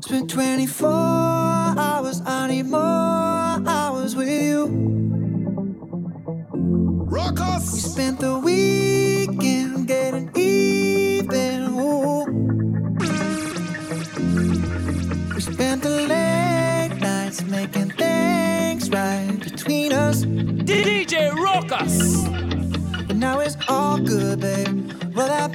Spent 24 hours, I need more hours with you. Rock us! We spent the week good, babe. Well, I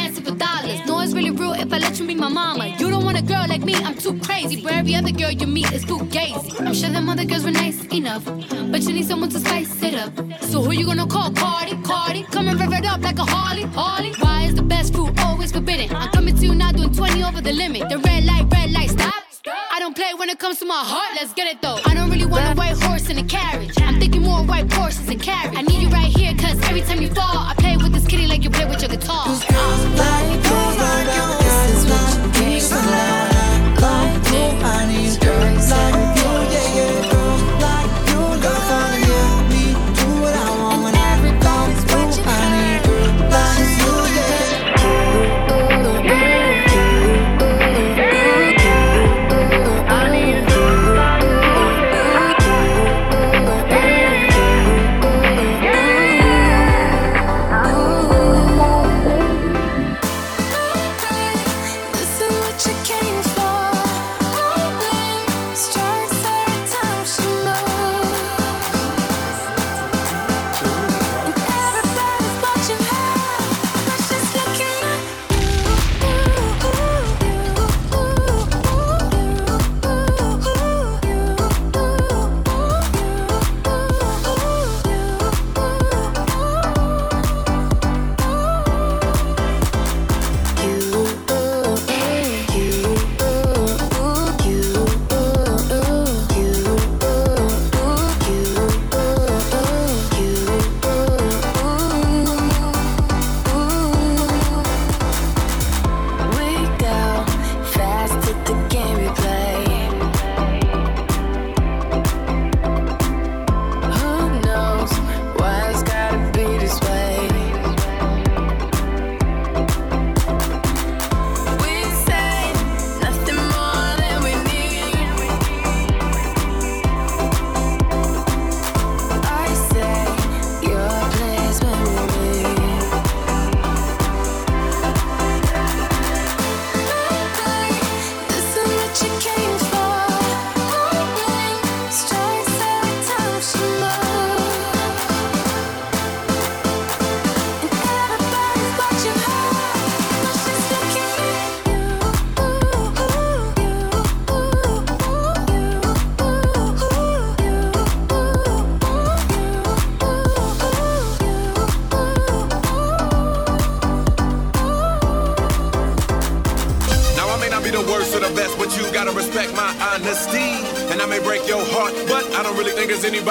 it's really real if I let you be my mama. You don't want a girl like me, I'm too crazy. But every other girl you meet is too gazy. I'm sure them other girls were nice enough. But you need someone to spice it up. So who you gonna call? Cardi, Cardi. Come and rev it up like a Harley, Harley. Why is the best food always forbidden? I'm coming to you now doing 20 over the limit. The red light, red light, stop. I don't play when it comes to my heart, let's get it though. I don't really want a white horse in a carriage. I'm thinking more white horses and carriage. I need you right here, cause every time you fall, I play with your guitar. Cause girls like, girls like, this is what you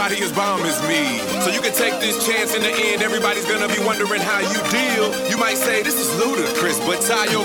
as bomb as me. So you can take this chance in the end, everybody's gonna be wondering how you deal. You might say, this is ludicrous, but tie your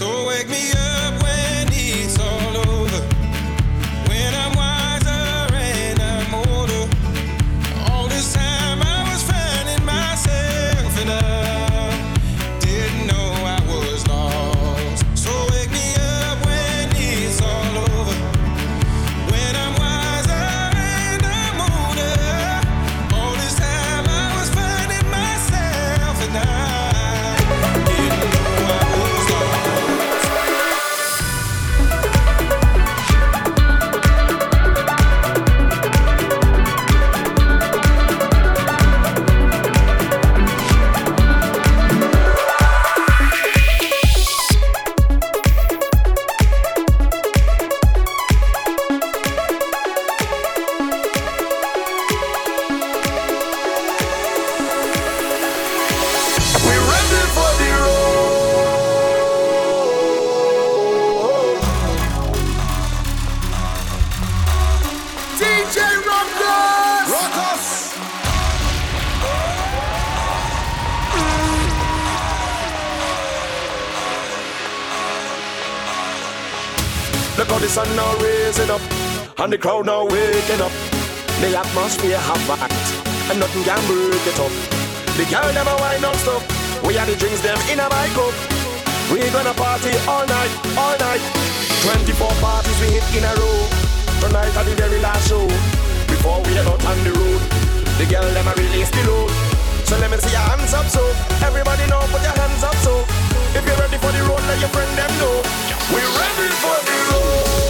So wake me up the crowd now waking up. The atmosphere have act, and nothing can break it up. The girl never wind up stop. We are the drinks them in a my cup. We gonna party all night, all night. 24 parties we hit in a row. Tonight at the very last show. Before we head out on the road, the girl a release the load. So let me see your hands up, so everybody know, put your hands up, so if you're ready for the road, let your friend them know. We're ready for the road.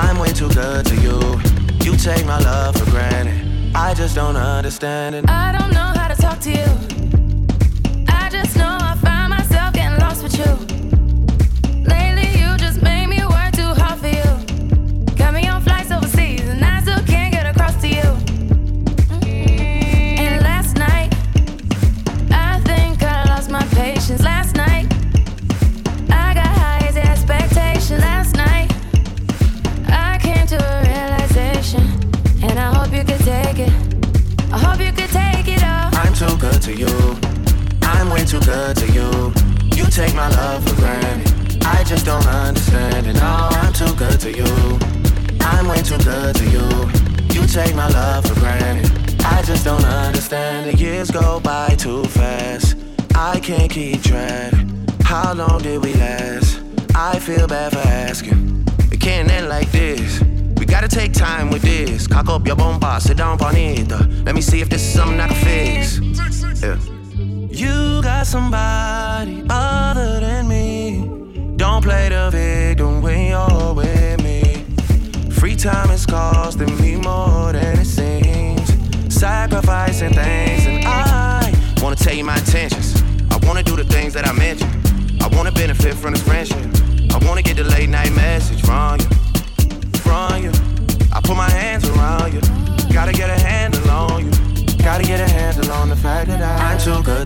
I'm way too good to you. You take my love for granted. I just don't understand it. I don't know how to talk to you. To you. I'm way too good to you. You take my love for granted. I just don't understand it. No, I'm too good to you. I'm way too good to you. You take my love for granted. I just don't understand it. Years go by too fast. I can't keep track. How long did we last? I feel bad for asking. It can't end like this. We gotta take time with this. Cock up your bomba, sit down, bonita. Let me see if this is something I can fix. You got somebody other than me. Don't play the victim when you're with me. Free time is costing me more than it seems. Sacrificing things, and I wanna tell you my intentions. I wanna do the things that I mentioned. I wanna benefit from this friendship.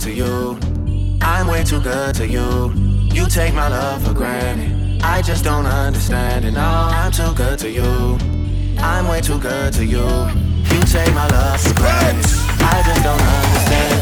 To you. I'm way too good to you. You take my love for granted. I just don't understand it. No, I'm too good to you. I'm way too good to you. You take my love for granted. I just don't understand. Up.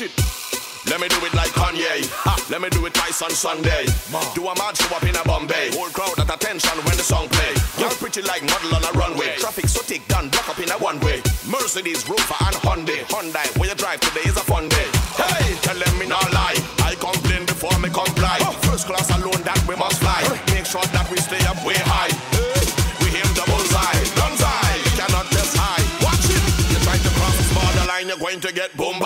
it. Let me do it like Kanye. Ha, let me do it twice on Sunday. Do a mad show up in a Bombay. Whole crowd at attention when the song play. You're pretty like model on a runway. Traffic so thick, done block up in a one way. Mercedes, Rover and Hyundai. Hyundai, where you drive today is a fun day. Hey, tell them me not lie. I complain before me comply. First class alone that we must fly. Make sure that we stay up way high. Hey, we aim double eye, guns eye. You cannot test high. Watch it. You try to cross this borderline, you're going to get boom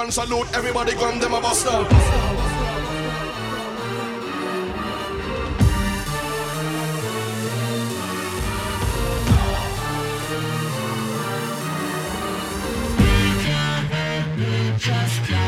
gun salute, everybody gun them a bust down. Just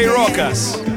Rocas.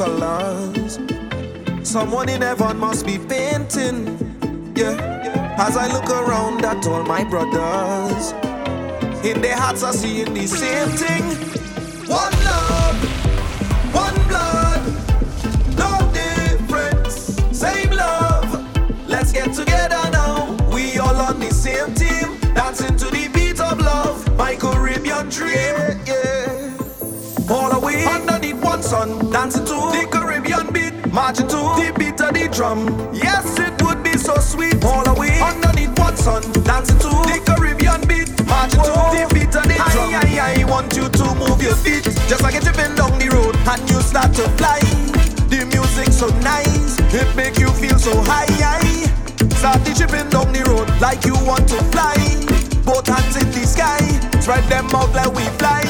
colors. Someone in heaven must be painting. Yeah. As I look around at all my brothers, in their hearts are seeing the same thing. sun, dancing to the Caribbean beat, marching to the beat of the drum. Yes, it would be so sweet, all the way underneath what sun, dancing to the Caribbean beat, marching to the beat of the drum. I, I, I want you to move your feet, just like you're tripping down the road, and you start to fly. The music so nice, it make you feel so high. Start the chipping down the road like you want to fly. Both hands in the sky, spread them out like we fly.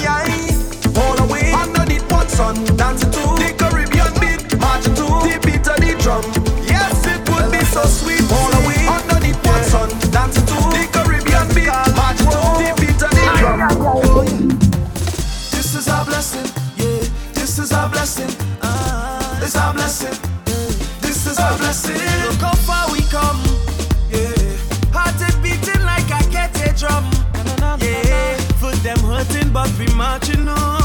All the way sun, dancing to the Caribbean beat, marching to the beat of the drum. Yes, it would be so sweet. All the way underneath one sun, dancing to the Caribbean beat, marching to the beat of the drum. Oh, yeah. This is our blessing, yeah. This is our blessing. Uh, it's our blessing. This is our blessing. Look how far we come. Yeah, heart is beating like a kettle drum. Yeah, foot them hurting, but we marching on.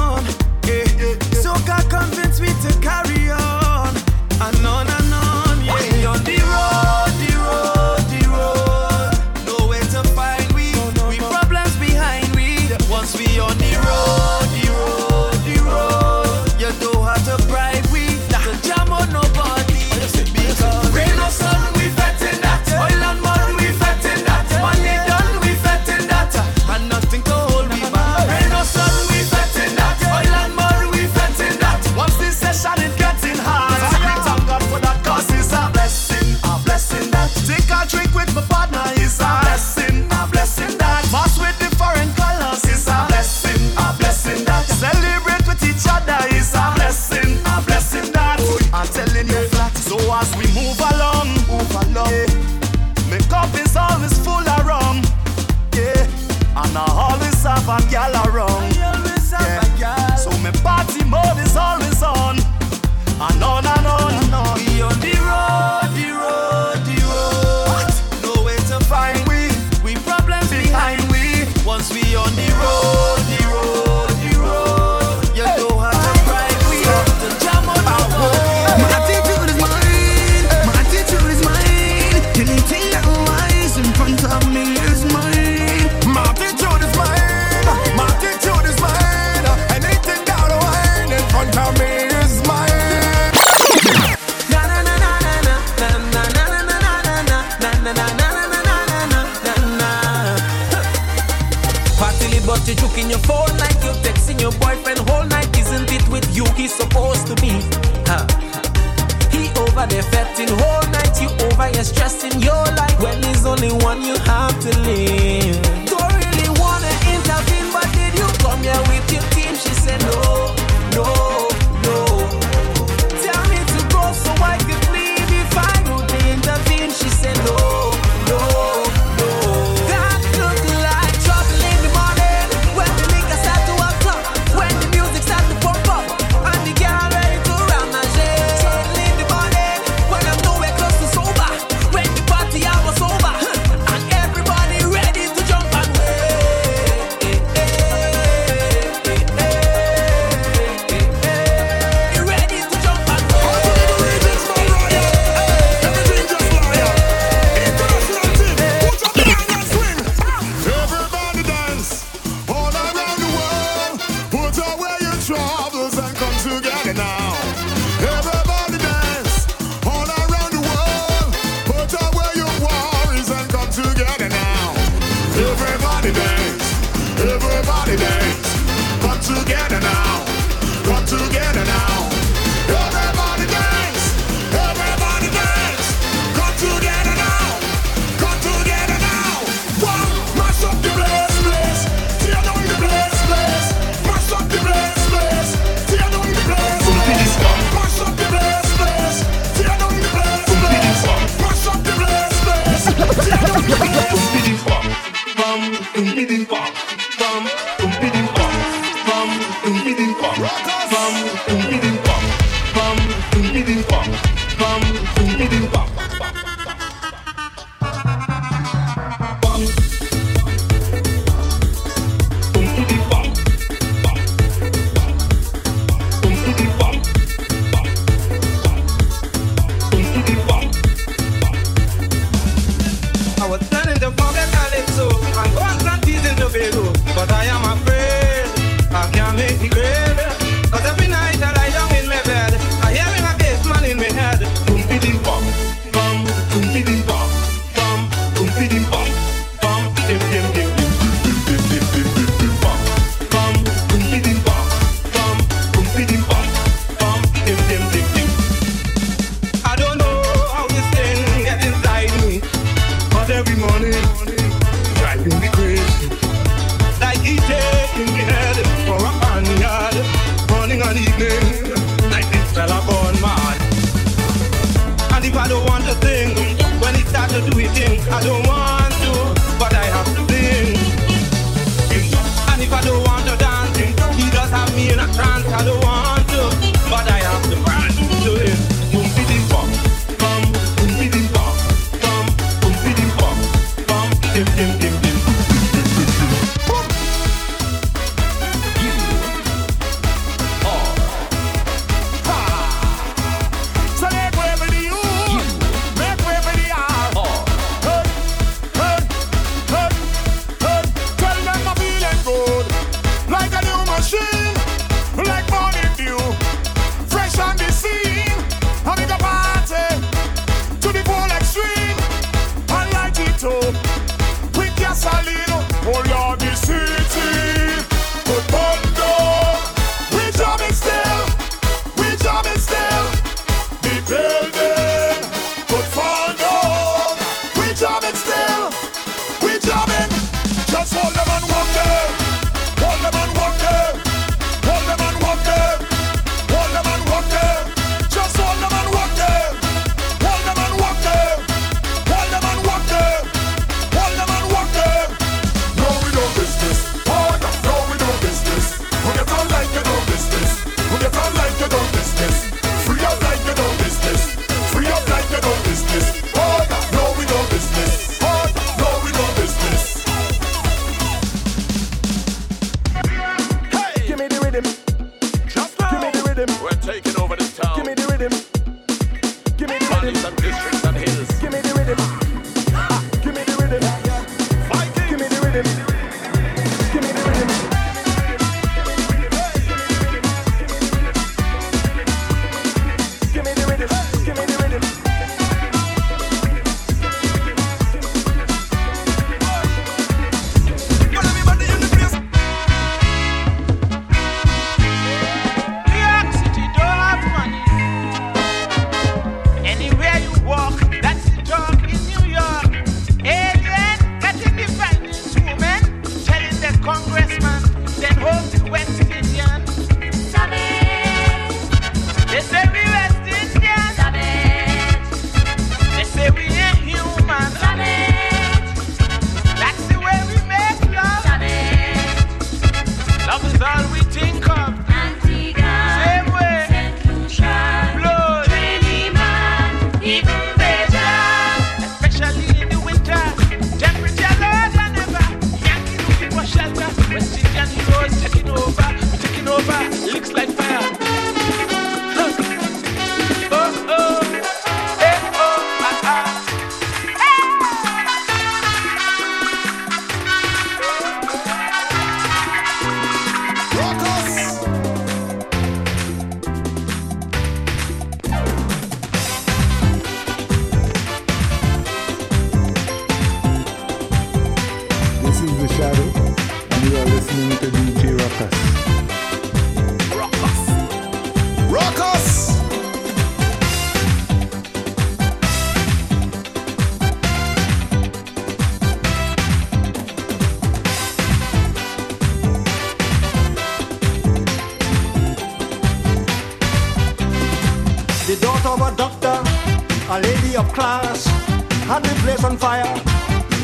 fire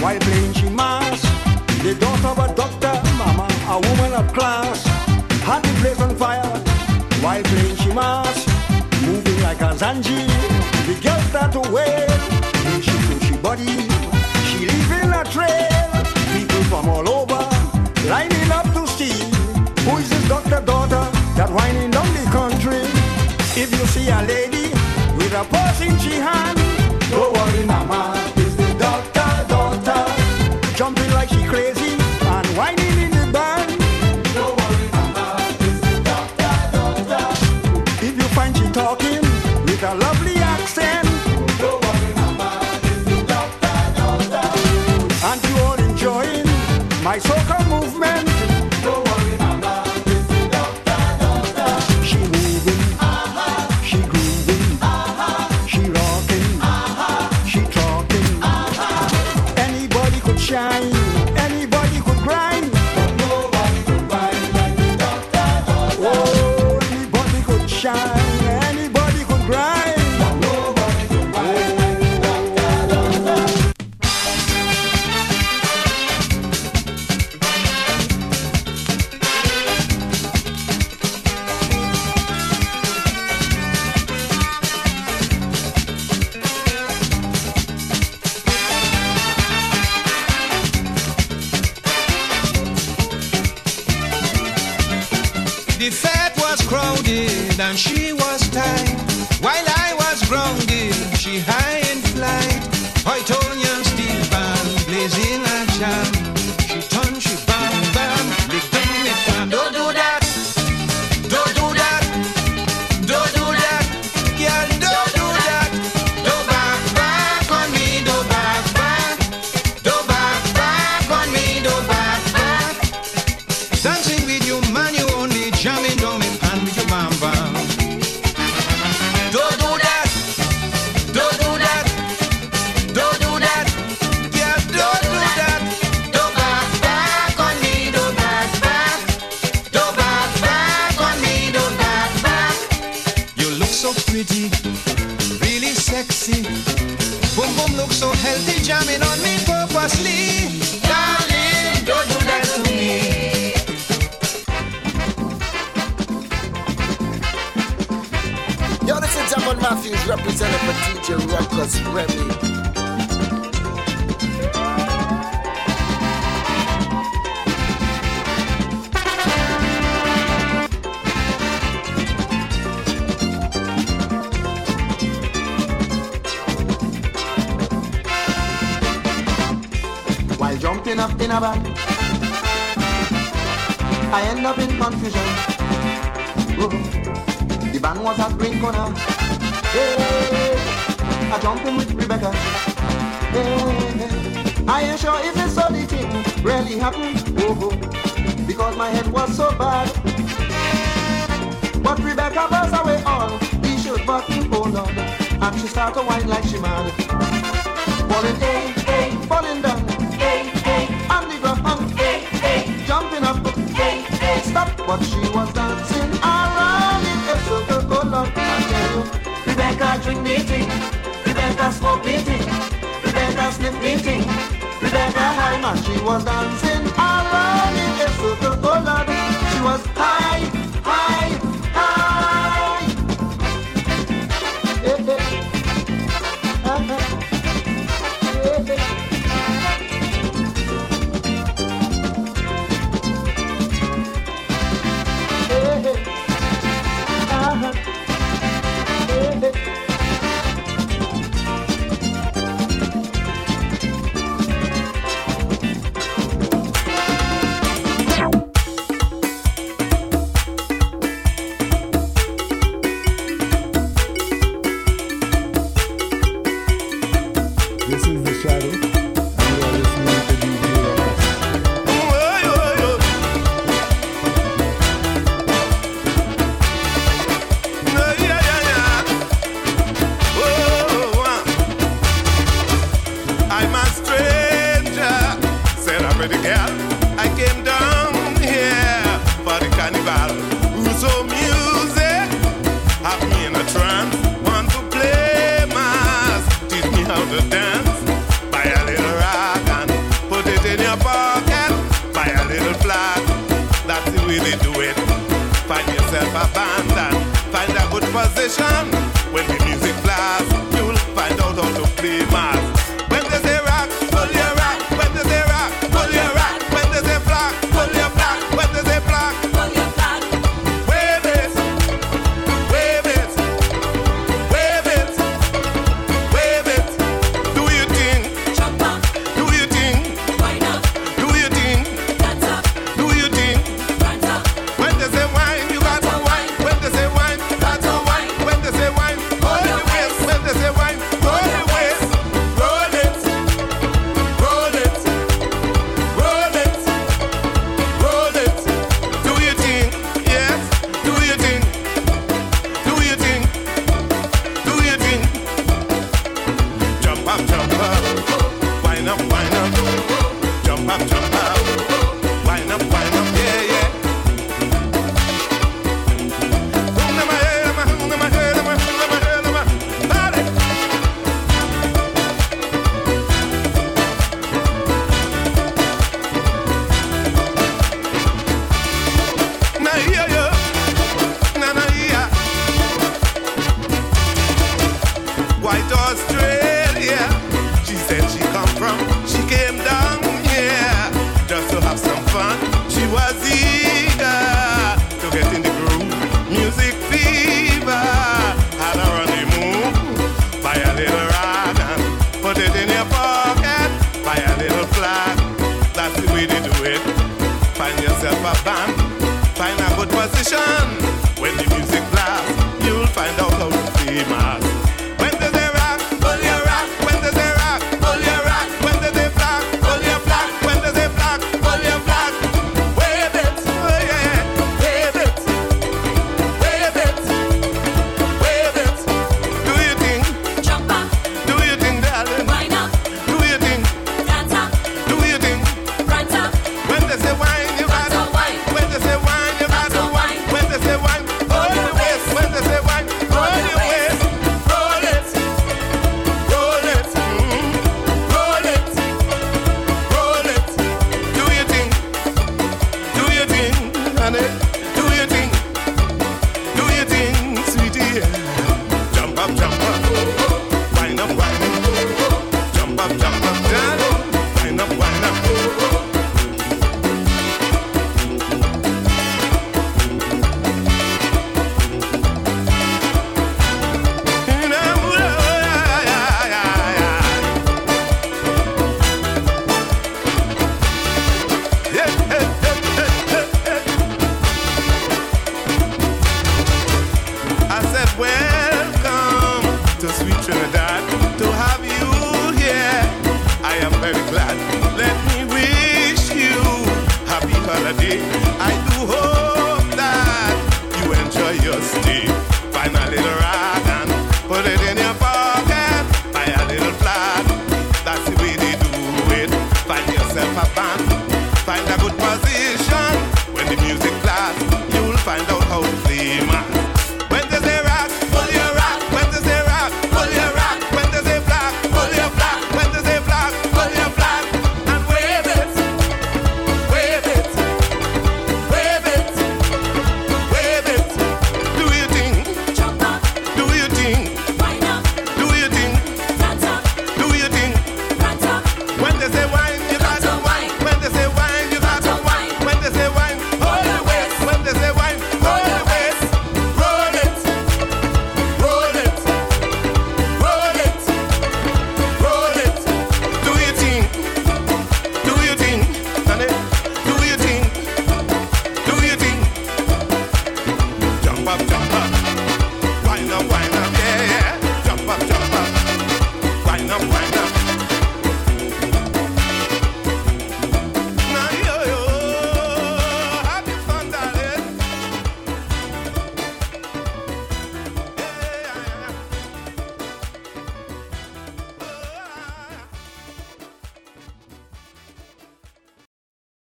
while playing she mass. The daughter of a doctor, mama, a woman of class. Had the place on fire while playing she mass. Moving like a zanji, the girl start to wave. She push she body, she leaving a trail. People from all over lining up to see who is this doctor daughter that whining down the country. If you see a lady with a purse in she hand. DJ Ruckus Remy. jumping up in a bar. I end up in confusion. Ooh. The band was at Green Corner. Yeah a jumping with Rebecca. Oh, yeah. I ain't sure if this only thing really happened, oh, oh, because my head was so bad. But Rebecca was away on the shirt button, hold on, oh, and she start to whine like she mad. Falling, hey, hey, falling down, hey, hey, on the ground, hey, hey, jumping up, hey, hey, stop what she basket beating. Rebecca Hyman, she was dancing.